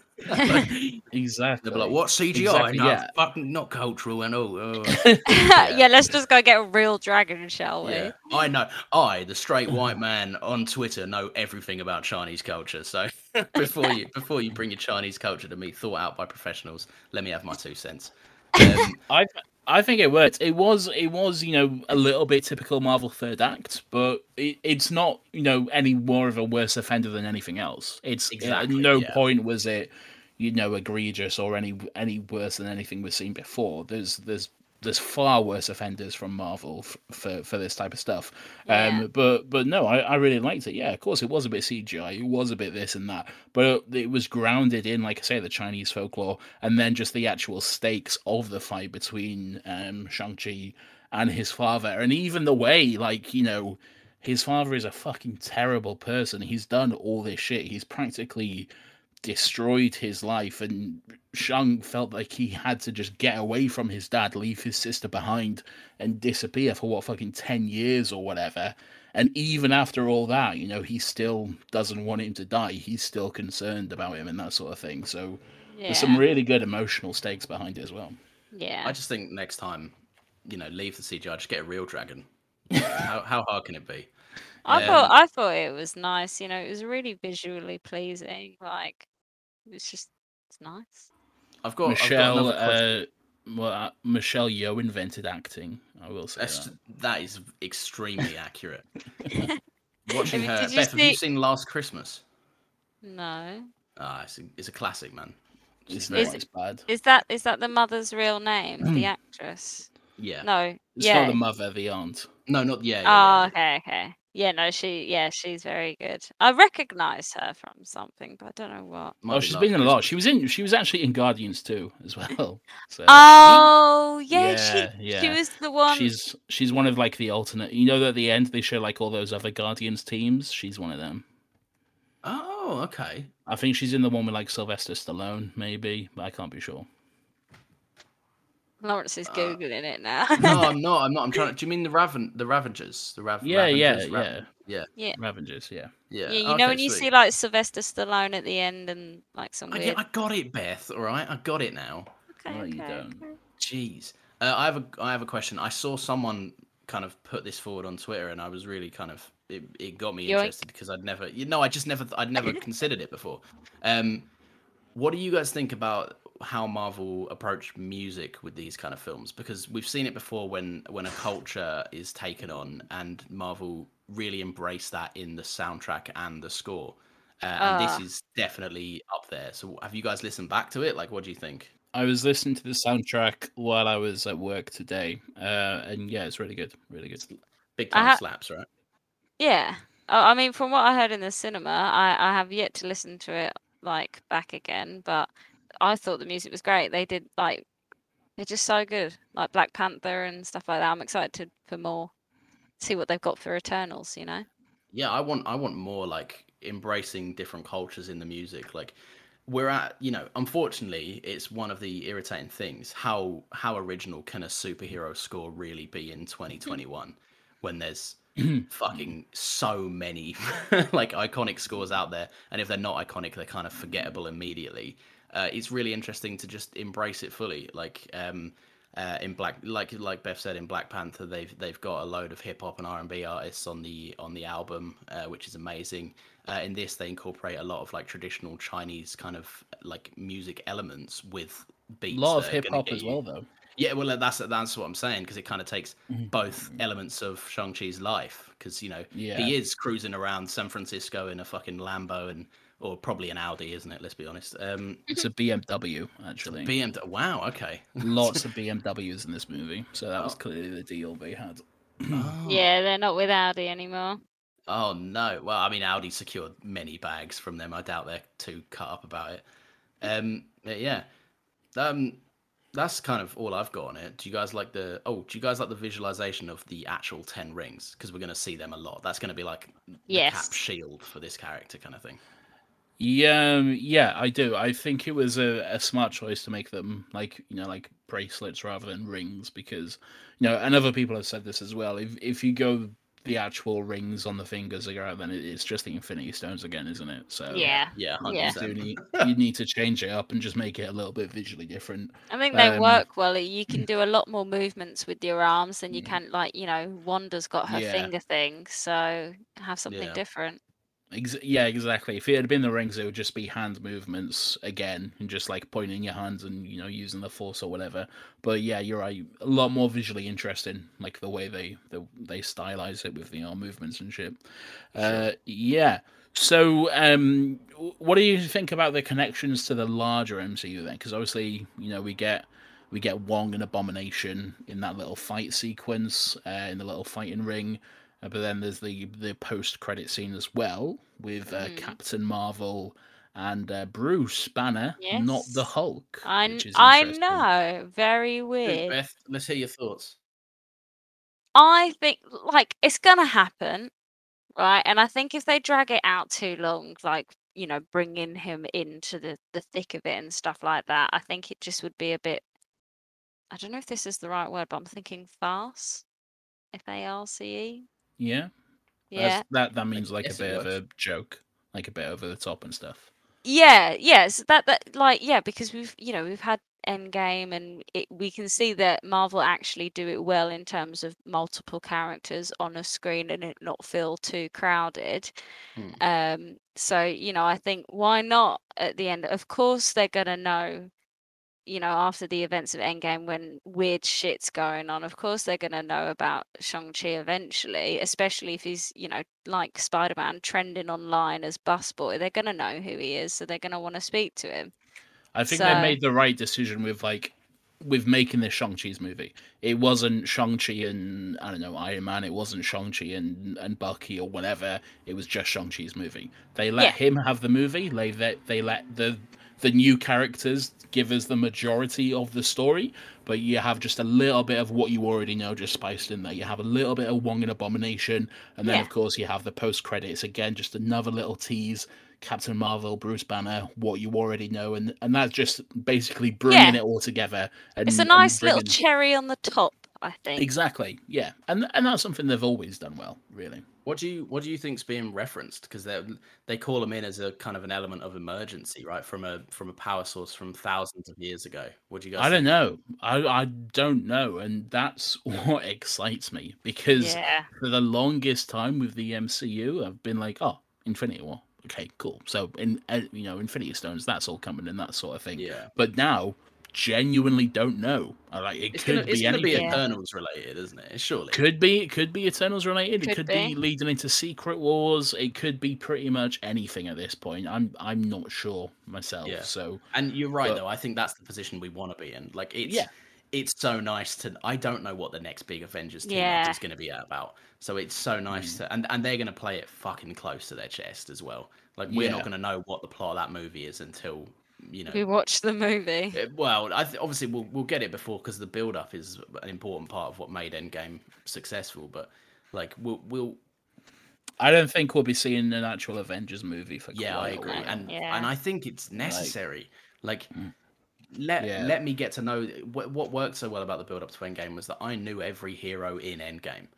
D: exactly
E: they'll be like, "What CGI?
D: Exactly,
E: no,
D: yeah.
E: fucking not cultural." And oh, oh.
F: yeah. let's just go get a real dragon, shall we?
E: yeah, I know. I, the straight white man on Twitter, know everything about Chinese culture. So [laughs] before you before you bring your Chinese culture to me, thought out by professionals, let me have my two cents. [laughs] Um,
D: I I think it worked. It was it was you know a little bit typical Marvel third act, but it, it's not you know any more of a worse offender than anything else. It's uh,
E: Exactly,
D: at no
E: yeah.
D: point was it you know egregious or any any worse than anything we've seen before. There's there's there's far worse offenders from Marvel f- for for this type of stuff.
F: Yeah.
D: Um, but but no, I, I really liked it. Yeah, of course it was a bit CGI, it was a bit this and that, but it was grounded in, like I say, the Chinese folklore, and then just the actual stakes of the fight between um, Shang Chi and his father, and even the way, like you know, his father is a fucking terrible person. He's done all this shit. He's practically destroyed his life and Shang felt like he had to just get away from his dad, leave his sister behind and disappear for what fucking 10 years or whatever. And even after all that, you know, he still doesn't want him to die. He's still concerned about him and that sort of thing. So
F: Yeah.
D: there's some really good emotional stakes behind it as well.
F: yeah.
E: I just think next time, you know, leave the CGI, just get a real dragon. [laughs] how, how hard can it be?
F: I
E: Um,
F: thought I thought it was nice. You know, it was really visually pleasing. Like it was just it's nice.
E: I've got
D: Michelle,
E: I've got another question.
D: uh, well, uh, Michelle Yeoh invented acting. I will say
E: That's,
D: that.
E: that is extremely accurate. [laughs] Watching
F: mean,
E: her,
F: did you
E: Beth, have you
F: see-
E: seen Last Christmas?
F: No,
E: Ah, it's a, it's a classic, man.
D: It's
E: She's
D: not
E: very-
F: Is-
D: as bad.
F: is that is that the mother's real name? the [clears throat] actress?
E: yeah.
F: No.
D: It's
F: yeah.
D: not the mother, the aunt.
E: No, not yeah. yeah,
F: Oh,
E: yeah.
F: okay, okay. Yeah, no, she, yeah, she's very good. I recognise her from something, but I don't know what.
E: Might
D: oh, she's been in a lot. She was in. She was actually in Guardians too, as [laughs] well. So
F: Oh, yeah,
D: Yeah,
F: she, she was the one.
D: she's she's one of like the alternate. You know, that at the end they show like all those other Guardians teams. She's one of them.
E: Oh, okay.
D: I think she's in the one with like Sylvester Stallone, maybe, but I can't be sure.
F: Lawrence is
E: Uh,
F: googling it now.
E: No, I'm [laughs] not. I'm not. I'm trying. To, do you mean the Raven, the Ravagers, the Rav?
D: Yeah, yeah,
E: Ravengers, Raven- yeah,
F: yeah,
D: Ravengers, yeah.
E: yeah.
F: yeah. You
E: Okay,
F: know when you
E: sweet.
F: see like Sylvester Stallone at the end and like some
E: I,
F: weird.
E: get, I got it, Beth. All right, I got it now.
F: okay,
D: No, you
F: okay,
D: don't.
F: okay.
E: Jeez. Uh, I have a I have a question. I saw someone kind of put this forward on Twitter, and I was really kind of it, it got me
F: Yoink.
E: interested because I'd never you know I just never I'd never [laughs] considered it before. Um, what do you guys think about how Marvel approached music with these kind of films because we've seen it before when when a culture is taken on and Marvel really embraced that in the soundtrack and the score. Uh, and
F: Ah.
E: this is definitely up there. So have you guys listened back to it? Like what do you think?
D: I was listening to the soundtrack while I was at work today, uh, and yeah, it's really good, really good.
E: Big
F: I
E: time
F: ha-
E: slaps, right?
F: Yeah. I I mean, from what I heard in the cinema, I, I have yet to listen to it like back again, but I thought the music was great. They did like they're just so good, like Black Panther and stuff like that. I'm excited for more, see what they've got for Eternals. You know?
E: Yeah, I want I want more like embracing different cultures in the music. Like we're at, you know, unfortunately, it's one of the irritating things. How how original can a superhero score really be in 2021 [laughs] when there's [clears throat] fucking so many [laughs] like iconic scores out there, and if they're not iconic, they're kind of forgettable immediately. Uh, it's really interesting to just embrace it fully. Like um, uh, in Black, like like Beth said, in Black Panther, they've they've got a load of hip hop and R and B artists on the on the album, uh, which is amazing. Uh, in this, they incorporate a lot of like traditional Chinese kind of like music elements with
D: A
E: beats.
D: lot of hip hop as well, though.
E: yeah, well, that's that's what I'm saying because it kind of takes
D: Mm-hmm.
E: both elements of Shang Chi's life because you know
D: Yeah.
E: he is cruising around San Francisco in a fucking Lambo and or probably an Audi, isn't it? Let's be honest. Um,
D: It's a BMW, actually.
E: BMW. Wow. Okay. [laughs]
D: Lots of BMWs in this movie, so that was
E: Oh.
D: clearly the deal they had.
E: Oh.
F: Yeah, they're not with Audi anymore.
E: Oh no. Well, I mean, Audi secured many bags from them. I doubt they're too cut up about it. Um, yeah. Um, that's kind of all I've got on it. Do you guys like the? Oh, do you guys like the visualization of the actual ten rings? Because we're going to see them a lot. That's going to be like the
F: Yes.
E: cap shield for this character, kind of thing.
D: Yeah, um, yeah, I do. I think it was a, a smart choice to make them like you know like bracelets rather than rings because you know, and other people have said this as well. If if you go the actual rings on the fingers again, then it's just the Infinity Stones again, isn't it? So
F: Yeah.
E: Yeah, hundred
F: Yeah.
D: you, need, [laughs] you need to change it up and just make it a little bit visually different.
F: I think they
D: Um,
F: work well. You can do a lot more movements with your arms than you can, like, you know, Wanda's got her
D: Yeah.
F: finger thing, so have something
E: Yeah.
F: different.
D: Ex- yeah, exactly. If it had been the rings, it would just be hand movements again, and just like pointing your hands and you know using the force or whatever. But yeah, you're right. A lot more visually interesting, like the way they the, they stylize it with the arm movements and shit. Uh, yeah. So, um, what do you think about the connections to the larger MCU then? Because obviously, you know, we get we get Wong and Abomination in that little fight sequence uh, in the little fighting ring. Uh, but then there's the the post credit scene as well with uh,
F: Mhm.
D: Captain Marvel and uh, Bruce Banner, not the Hulk.
F: I, I know, very weird.
E: Beth, let's hear your thoughts.
F: I think like it's gonna happen, right? And I think if they drag it out too long, like you know, bringing him into the the thick of it and stuff like that, I think it just would be a bit. I don't know if this is the right word, but I'm thinking farce. F A R C E.
D: Yeah,
F: Yeah.
D: That's- that that means like a bit of a joke, like a bit over the top and stuff.
F: Yeah, yes, that that like yeah, because we've you know we've had Endgame and it, we can see that Marvel actually do it well in terms of multiple characters on a screen and it not feel too crowded.
E: Hmm.
F: Um, so you know, I think why not at the end? Of course, they're gonna know. You know, after the events of Endgame, when weird shit's going on, of course they're gonna know about Shang Chi eventually. Especially if he's, you know, like Spider Man trending online as busboy, they're gonna know who he is, so they're gonna want to speak to him.
D: I think
F: So-
D: they made the right decision with like with making this Shang Chi's movie. It wasn't Shang Chi and I don't know Iron Man. It wasn't Shang Chi and and Bucky or whatever. It was just Shang Chi's movie. They let
F: Yeah.
D: him have the movie. They let they let the the new characters give us the majority of the story, but you have just a little bit of what you already know just spiced in there. You have a little bit of Wong and Abomination, and then
F: Yeah.
D: of course you have the post credits again, just another little tease. Captain Marvel, Bruce Banner, what you already know, and and that's just basically bringing
F: Yeah.
D: it all together. And,
F: It's a nice little cherry on the top, I think.
D: Exactly, yeah, and and that's something they've always done well, really.
E: What do you what do you think's being referenced? Because they they call them in as a kind of an element of emergency, right? From a from a power source from thousands of years ago. What do you guys?
D: I don't know. I I don't know, and that's [laughs] what excites me because
F: Yeah.
D: for the longest time with the MCU, I've been like, oh, Infinity War, okay, cool. So in uh, you know Infinity Stones, that's all coming and that sort of thing.
E: Yeah.
D: But now, genuinely don't know. Like it
E: It's
D: could
E: gonna,
D: be
E: gonna
D: anything.
E: be Eternals related, isn't it? Surely.
D: Could be, it could be Eternals related. it
F: Could
D: could be.
F: be.
D: leading into Secret Wars. It could be pretty much anything at this point. I'm, I'm not sure myself.
E: Yeah.
D: So
E: And you're right
D: But-
E: though. I think that's the position we want to be in. Like it's
D: Yeah.
E: it's so nice to I don't know what the next big Avengers team
F: Yeah.
E: is going to be about. So it's so nice
D: Mm.
E: to and and they're going to play it fucking close to their chest as well. Like we're
D: Yeah.
E: not going to know what the plot of that movie is until you know
F: We watch the movie.
E: Uh, Well, I th- obviously we'll we'll get it before because the build up is an important part of what made Endgame successful. But like we'll we'll
D: I don't think we'll be seeing an actual Avengers movie for
E: yeah,
D: quite
E: I
D: a
E: agree,
D: while.
E: and
F: Yeah.
E: and I think it's necessary. Like,
D: Mm.
E: let
D: Yeah.
E: let me get to know what what worked so well about the build up to Endgame was that I knew every hero in Endgame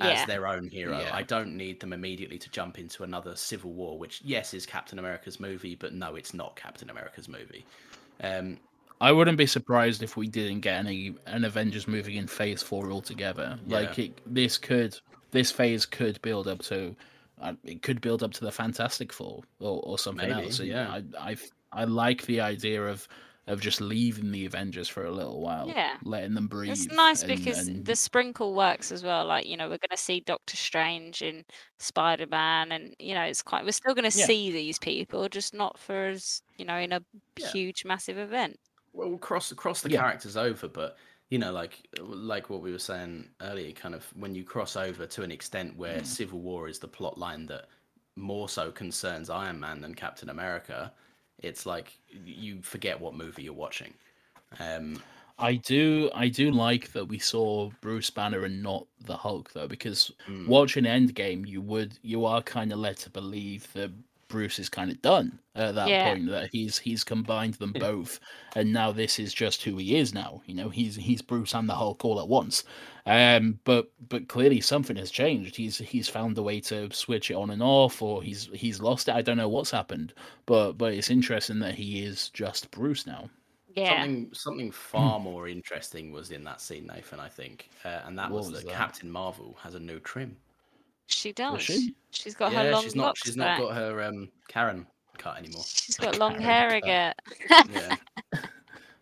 E: as
F: Yeah.
E: their own hero.
D: Yeah.
E: I don't need them immediately to jump into another Civil War, which yes is Captain America's movie, but no, it's not Captain America's movie. Um,
D: I wouldn't be surprised if we didn't get any an Avengers movie in Phase Four altogether. Like it, this could, this phase could build up to, uh, it could build up to the Fantastic Four or, or something
E: Maybe,
D: else. And
E: yeah.
D: I, I, I like the idea of of just leaving the Avengers for a little while,
F: Yeah.
D: letting them breathe.
F: It's nice
D: and-
F: because
D: and-
F: the sprinkle works as well. Like, you know, we're going to see Doctor Strange and Spider Man, and, you know, it's quite, we're still going to
D: Yeah.
F: see these people, just not for as, you know, in a
E: Yeah.
F: huge, massive event.
E: well we'll cross cross the
D: Yeah.
E: characters over but you know like like what we were saying earlier kind of when you cross over to an extent
D: Mm.
E: where civil war is the plot line that more so concerns iron man than captain america it's like you forget what movie you're watching um
D: I do I do like that we saw Bruce Banner and not the Hulk though, because
E: Mm.
D: watching Endgame you would you are kind of led to believe that Bruce is kind of done at that
F: Yeah.
D: point that he's he's combined them both and now this is just who he is now you know? He's he's Bruce and the Hulk all at once. Um but but clearly something has changed. He's he's found a way to switch it on and off or he's he's lost it. I don't know what's happened but but it's interesting that he is just Bruce now.
F: Yeah.
E: something something far more interesting was in that scene nathan i think uh, and that
D: What
E: was,
D: was
E: that
D: that?
E: captain marvel has a new trim
F: She does.
D: she?
F: She's got her
E: yeah
F: long
E: she's not
F: locks
E: she's
F: back.
E: not got her um karen cut anymore
F: She's got long
D: Karen
F: hair again.
E: yeah [laughs]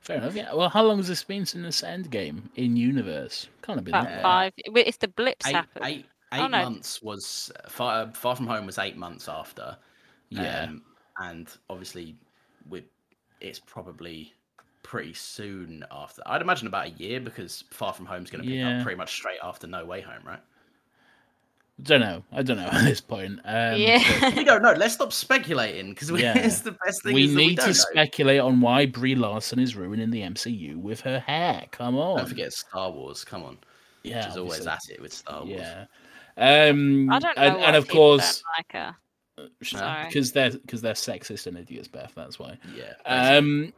D: Fair enough. Yeah. Well, how long has this been since Endgame in universe? Can't have been
F: About
D: that
F: five. wi- If the blips
E: eight,
F: happen.
E: eight,
F: Oh,
E: eight
F: no.
E: months was far, far from home was eight months after
D: Yeah.
E: um, and obviously with it's probably pretty soon after i'd imagine about a year because far from home's going to pick
D: Yeah.
E: up pretty much straight after no way home right
D: Don't know. I don't know [laughs] at this point. Um,
F: yeah.
E: we don't know let's stop speculating because [laughs]
D: Yeah.
E: it's the best thing
D: We
E: is
D: need
E: we
D: to
E: know.
D: speculate on why Brie Larson is ruining the MCU with her hair. Come on.
E: don't forget star wars come on
D: yeah,
E: she's is always at it with star wars
D: Yeah. Um,
F: I don't know.
D: and,
F: why
D: and of
F: people don't
D: course,
F: like her. Sorry.
D: because they're because they're sexist and idiots, Beth. That's why.
E: yeah
D: Um,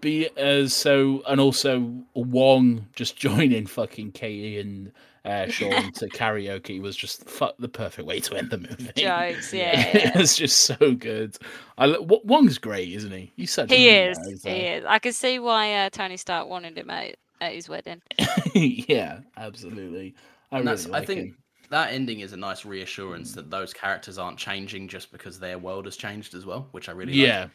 D: be uh, so and also Wong just [laughs] joining fucking Katy and uh, [laughs] Shaun to karaoke was just fuck the perfect way to end the movie. [laughs]
F: Jokes, yeah,
D: it [laughs]
F: yeah.
D: was just so good. I lo- Wa- Wong's great, isn't he? He's such
F: He
D: good
F: is.
D: character.
F: He is. I can see why uh, Tony Stark wanted him at, at his wedding.
D: yeah, absolutely. I
E: And
D: really like
E: I think
D: him.
E: that ending is a nice reassurance that those characters aren't changing just because their world has changed as well, which I really like.
D: Yeah,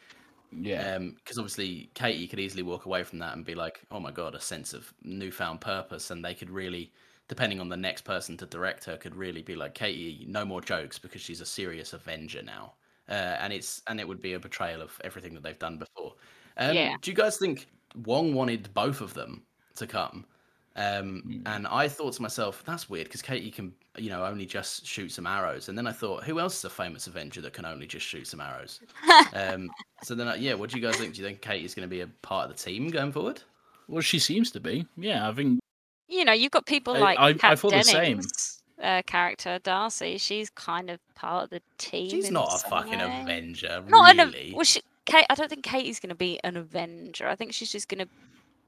D: yeah,
E: because obviously Katy could easily walk away from that and be like, "Oh my god, a sense of newfound purpose," and they could really, depending on the next person to direct her, could really be like, "Katy, no more jokes because she's a serious Avenger now," uh, and it's and it would be a betrayal of everything that they've done before. Um,
F: Yeah.
E: Do you guys think Wong wanted both of them to come? Um, and I thought to myself, that's weird because Katy can, you know, only just shoot some arrows. And then I thought, who else is a famous Avenger that can only just shoot some arrows? [laughs] um, so then, I, yeah, what do you guys think? Do you think Katy's going to be a part of the team going forward?
D: well, she seems to be. Yeah, I think
F: You know, you've got people like
D: I- I
F: Kat
D: thought the same.
F: Dennings, uh, character Darcy. She's kind of part of the team.
E: She's not a fucking
F: way.
E: Avenger,
F: Not
E: really.
F: an. Well, she, Kate. I don't think Katy's going to be an Avenger. I think she's just going to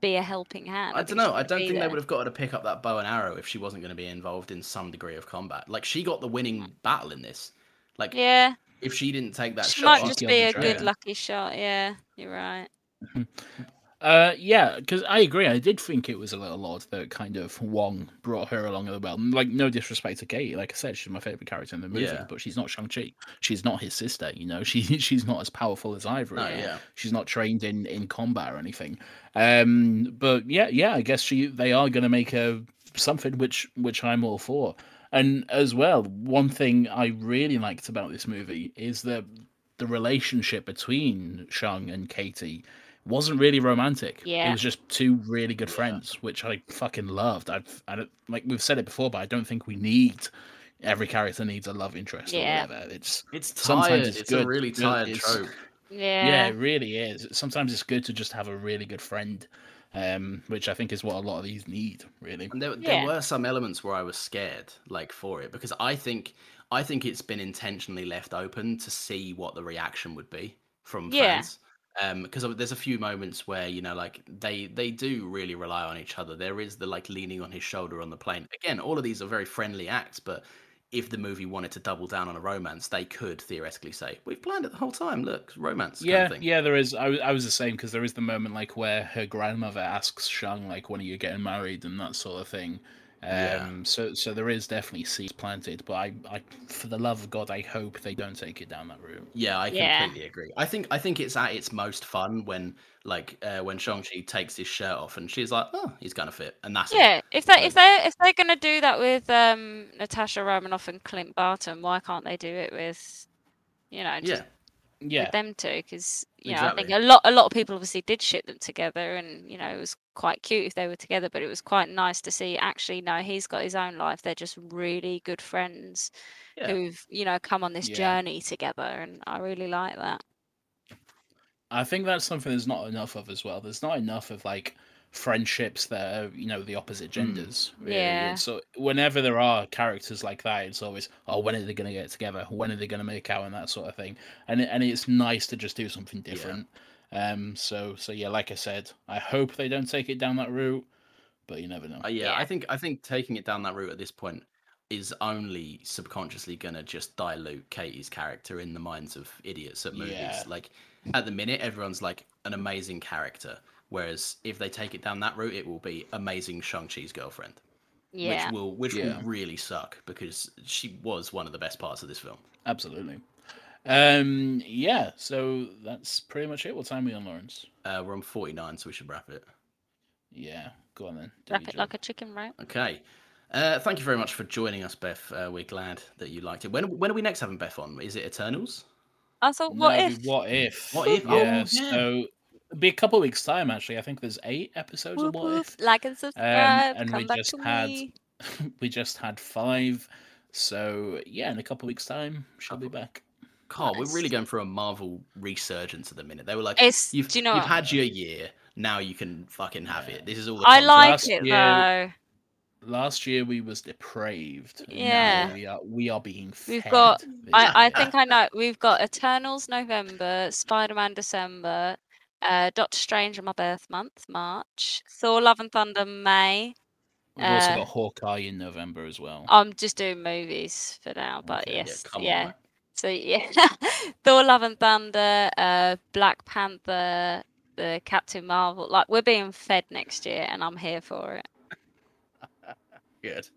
F: be a helping hand.
E: I don't know. I don't
F: be
E: think they would have got her to pick up that bow and arrow if she wasn't going to be involved in some degree of combat. Like she got the winning battle in this. Like
F: Yeah,
E: if she didn't take that
F: she
E: shot,
F: might just be a good lucky shot. Yeah, you're right. [laughs]
D: Uh, yeah, because I agree. I did think it was a little odd that kind of Wong brought her along as well. Like, no disrespect to Katy, like I said, she's my favorite character in the movie,
E: Yeah.
D: but she's not Shang Chi. She's not his sister. You know, [laughs] she she's not as powerful as Ivory.
E: No, yeah.
D: she's not trained in in combat or anything. Um, but yeah, yeah, I guess she they are going to make a something which which I'm all for. And as well, one thing I really liked about this movie is that the relationship between Shang and Katy wasn't really romantic.
F: Yeah.
D: It was just two really good friends, which I fucking loved. I've, I don't like we've said it before, but I don't think we need every character needs a love interest
F: Yeah.
D: or whatever. It's
E: It's
D: Sometimes it's
E: It's,
D: good.
E: a really tired
D: it's-
E: trope.
F: Yeah.
D: yeah, it really is. Sometimes it's good to just have a really good friend, um, which I think is what a lot of these need, really.
E: And there,
F: Yeah.
E: there were some elements where I was scared, like for it, because I think I think it's been intentionally left open to see what the reaction would be from
F: Yeah.
E: fans. Um, because there's a few moments where you know, like they they do really rely on each other. There is the like leaning on his shoulder on the plane. Again, all of these are very friendly acts, but if the movie wanted to double down on a romance, they could theoretically say, "We've planned it the whole time. Look, romance." kind of
D: Yeah,
E: thing.
D: yeah, there is. I, was- I was the same because there is the moment like where her grandmother asks Shang like, "When are you getting married?" and that sort of thing. Um,
E: Yeah.
D: So, so there is definitely seeds planted, but I, I, for the love of God, I hope they don't take it down that route.
E: Yeah, I
F: Yeah.
E: completely agree. I think I think it's at its most fun when like uh, when Shang Chi takes his shirt off and she's like, "Oh, he's gonna fit," and that's
F: Yeah,
E: it.
F: if they
E: Like-
F: if they if they're gonna do that with um Natasha Romanoff and Clint Barton, why can't they do it with, you know, just
E: Yeah,
D: Yeah,
F: with them two? Because you know, I think a lot a lot of people obviously did ship them together, and you know, it was quite cute if they were together. But it was quite nice to see actually, no, he's got his own life. They're just really good friends
E: yeah.
F: who've you know come on this
D: Yeah.
F: journey together, and I really like that.
D: I think that's something there's not enough of as well. There's not enough of like friendships that are, you know, the opposite mm. genders. Really.
F: Yeah.
D: So whenever there are characters like that, it's always, oh, when are they going to get together? When are they going to make out and that sort of thing. And and it's nice to just do something different. Um. So so yeah, like I said, I hope they don't take it down that route, but you never know.
E: Uh, yeah,
F: Yeah.
E: I think I think taking it down that route at this point is only subconsciously gonna just dilute Katy's character in the minds of idiots at movies.
D: Yeah.
E: Like at the minute, everyone's like an amazing character, whereas if they take it down that route, it will be amazing Shang Chi's girlfriend,
F: Yeah.
E: which will which
D: Yeah.
E: will really suck because she was one of the best parts of this film.
D: Absolutely. Um. Yeah. So that's pretty much it. What time are we on, Lawrence?
E: Uh, we're on forty nine, so we should wrap it.
D: Yeah. Go on then. do
F: Wrap it
D: job.
F: like a chicken, right?
E: Okay. Uh, thank you very much for joining us, Beth. Uh, we're glad that you liked it. When when are we next having Beth on? Is it Eternals?
F: I thought,
D: No,
F: what
D: it'd
F: if?
D: What if?
E: What if? Oh,
D: Yeah.
E: yeah.
D: So it'll be a couple of weeks time actually. I think there's eight episodes
F: Woof,
D: of What
F: woof,
D: If.
F: like and subscribe.
D: and
F: come
D: we
F: back
D: just
F: to
D: had-
F: me. [laughs]
D: we just had five. So yeah, in a couple of weeks time, she'll be back.
E: God, we're really going through a Marvel resurgence at the minute. They were like,
F: It's-
E: "You've,
F: do you know
E: you've had your year. Now you can fucking have it. This is all." The
F: I like
D: Last
F: it
D: year-
F: though.
D: Last year we was depraved. Now
F: Yeah.
D: we are we are being.
F: We've
D: fed
F: got- I, I [laughs] think I know. We've got Eternals November, Spider Man December, uh, Doctor Strange on my birth month, March, Thor Love and Thunder, May.
D: We've also
F: uh,
D: got Hawkeye in November as well.
F: I'm just doing movies for now, but
D: Okay,
F: yes,
E: come
F: yeah. So yeah, [laughs] Thor Love and Thunder, uh, Black Panther, the Captain Marvel. Like we're being fed next year, and I'm here for it. [laughs]
E: Good.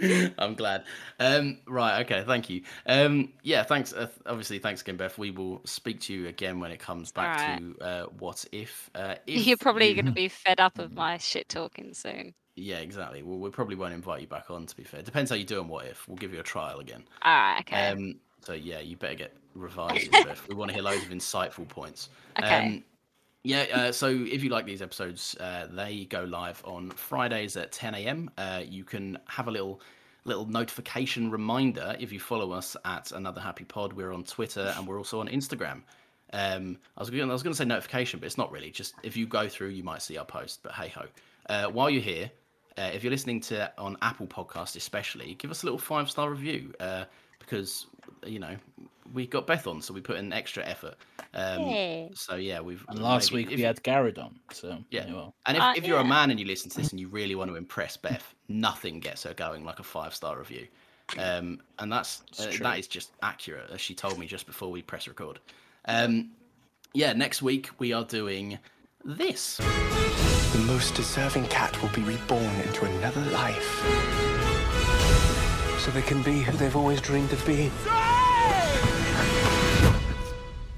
E: [laughs] I'm glad. Um, right. Okay. Thank you. Um, yeah. Thanks. Uh, obviously, thanks again, Beth. We will speak to you again when it comes back
F: Alright.
E: to uh, what if. Uh, if
F: You're probably
E: you-
F: going to be fed up of my shit talking soon.
E: Yeah. Exactly. Well, we probably won't invite you back on. To be fair, depends how you do on what if. We'll give you a trial again.
F: All right, okay.
E: Um, so yeah, you better get revised. [laughs] We want to hear loads of insightful points.
F: Okay.
E: Um, yeah. Uh, so if you like these episodes, uh, they go live on Fridays at 10 a.m. Uh, you can have a little little notification reminder if you follow us at Another Happy Pod. We're on Twitter and we're also on Instagram. Um, I was going I was going to say notification, but it's not really. Just if you go through, you might see our post. But hey ho. Uh, while you're here, uh, if you're listening to on Apple Podcast especially, give us a little five star review uh, because you know we got Beth on, so we put in extra effort. Um,
F: Yeah.
E: So yeah, we've
D: And last
E: maybe-
D: week
E: if-
D: we had Garrett on. So
E: Yeah.
D: yeah, well,
E: and if,
F: Uh,
E: if you're a man and you listen to this and you really want to impress Beth, nothing gets her going like a five star review. Um, and that's uh, that is just accurate, as she told me just before we press record. Um, yeah, next week we are doing this.
G: The most deserving cat will be reborn into another life. So they can be who they've always dreamed of being.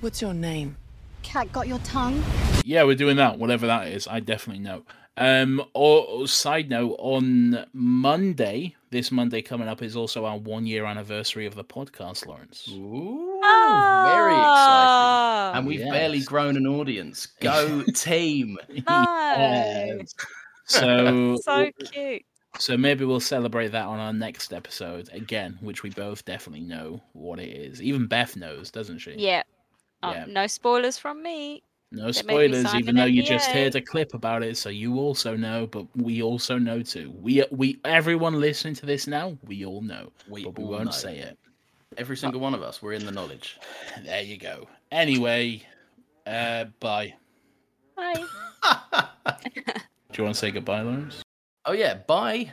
H: What's your name?
I: Cat got your tongue?
D: Yeah, we're doing that, whatever that is. I definitely know. Um, or, or side note, on Monday, this Monday coming up is also our one year anniversary of the podcast, Lawrence.
E: Ooh,
F: Ah.
E: very exciting. And we've
D: Yes.
E: barely grown an audience. Go [laughs] team.
F: Nice. [laughs]
D: So,
F: so cute.
D: so maybe we'll celebrate that on our next episode again, which we both definitely know what it is. Even Beth knows, doesn't she?
F: Yeah. Um,
D: Yeah.
F: No spoilers from me.
D: No
F: They
D: spoilers, even
F: an
D: though you just heard a clip about it, so you also know, but we also know too. We we everyone listening to this now, we all know,
E: We
D: but we won't
E: know.
D: say it.
E: Every single one of us, we're in the knowledge. [laughs]
D: There you go. Anyway, uh, bye.
F: Bye. [laughs] [laughs]
D: Do you want to say goodbye, Lawrence?
E: Oh yeah, bye.